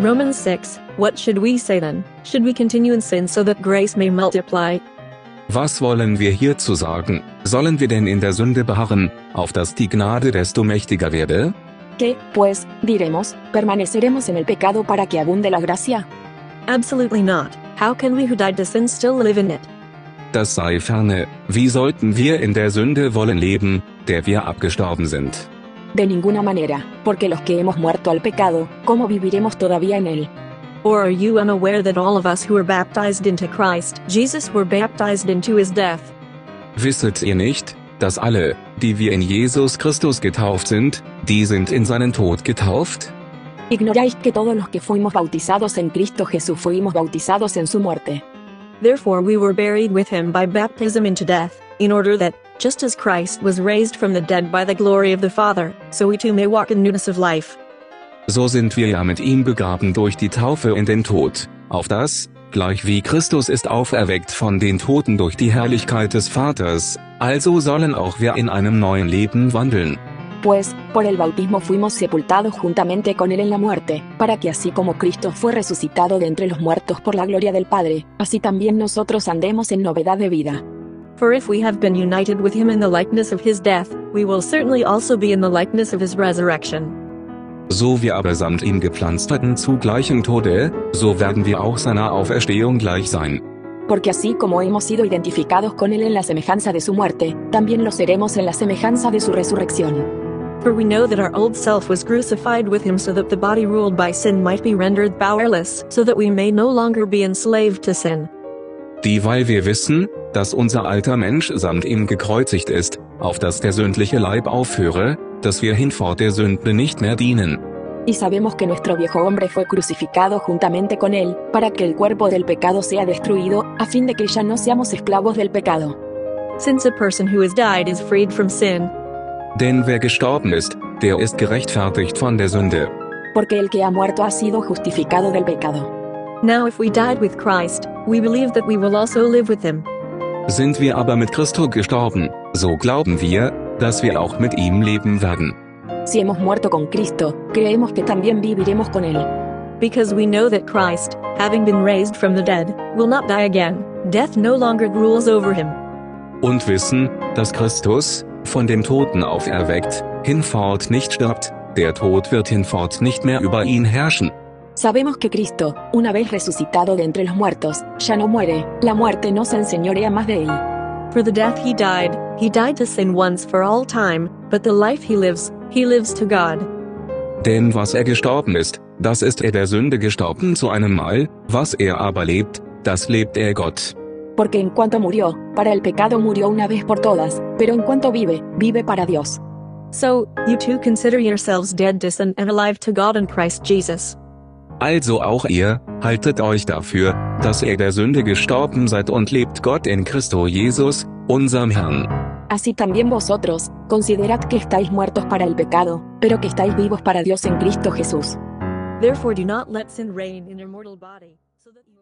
Romans 6 What should we say then? Should we continue in sin so that grace may multiply? Was wollen wir hierzu sagen? Sollen wir denn in der Sünde beharren, auf dass die Gnade desto mächtiger werde? ¿Qué, pues, diremos, permaneceremos en el pecado para que abunde la gracia? Absolutely not. How can we who died to sin still live in it? Das sei ferne, wie sollten wir in der Sünde wollen leben, der wir abgestorben sind? De ninguna manera, porque los que hemos muerto al pecado, ¿cómo viviremos todavía en él? Or are you unaware that all of us who were baptized into Christ Jesus were baptized into his death? Wisset ihr nicht, dass alle, die wir in Jesus Christus getauft sind, die sind in seinen Tod getauft? ¿Ignoráis que todos los que fuimos bautizados en Cristo Jesús fuimos bautizados en su muerte? Therefore we were buried with him by baptism into death, in order that, just as Christ was raised from the dead by the glory of the Father, so we too may walk in newness of life. So sind wir ja mit ihm begraben durch die Taufe in den Tod, auf das, gleich wie Christus ist auferweckt von den Toten durch die Herrlichkeit des Vaters, also sollen auch wir in einem neuen Leben wandeln. Pues, por el bautismo fuimos sepultados juntamente con él en la muerte, para que así como Cristo fue resucitado de entre los muertos por la gloria del Padre, así también nosotros andemos en novedad de vida. For if we have been united with him in the likeness of his death, we will certainly also be in the likeness of his resurrection. So wir aber samt ihm gepflanzt hatten zu gleichem Tode, so werden wir auch seiner Auferstehung gleich sein. Porque así como hemos sido identificados con él en la semejanza de su muerte, también lo seremos en la semejanza de su resurrección. For we know that our old self was crucified with him so that the body ruled by sin might be rendered powerless, so that we may no longer be enslaved to sin. Dieweil wir wissen, dass unser alter Mensch samt ihm gekreuzigt ist, auf dass der sündliche Leib aufhöre, dass wir hinfort der Sünde nicht mehr dienen. Y sabemos que nuestro viejo hombre fue crucificado juntamente con él, para que el cuerpo del pecado sea destruido, a fin de que ya no seamos esclavos del pecado. Since a person who has died is freed from sin, Denn wer gestorben ist, der ist gerechtfertigt von der Sünde. Porque el que ha muerto ha sido justificado del pecado. now if we died with Christ, we believe that we will also live with him. Sind wir aber mit Christo gestorben, so glauben wir, dass wir auch mit ihm leben werden. Si hemos muerto con Cristo, creemos que también viviremos con él. Because we know that Christ, having been raised from the dead, will not die again. Death no longer rules over him. Und wissen, dass Christus, von dem Toten auferweckt, hinfort nicht stirbt, der Tod wird hinfort nicht mehr über ihn herrschen. Sabemos que Cristo, una vez resucitado de entre los muertos, ya no muere, la muerte no se enseñorea más de él. For the death he died, he died to sin once for all time, but the life he lives, he lives to God. Denn was er gestorben ist, das ist er der Sünde gestorben zu einem Mal, was er aber lebt, das lebt er Gott. Porque en cuanto murió, para el pecado murió una vez por todas, pero en cuanto vive, vive para Dios. So, you too consider yourselves dead to sin and alive to God in Christ Jesus. Also auch ihr, haltet euch dafür, dass ihr der Sünde gestorben seid und lebt Gott in Christo Jesus, unserem Herrn. Así también vosotros, considerad que estáis muertos para el pecado, pero que estáis vivos para Dios en Cristo Jesús. Therefore do not let sin reign in your mortal body, so that you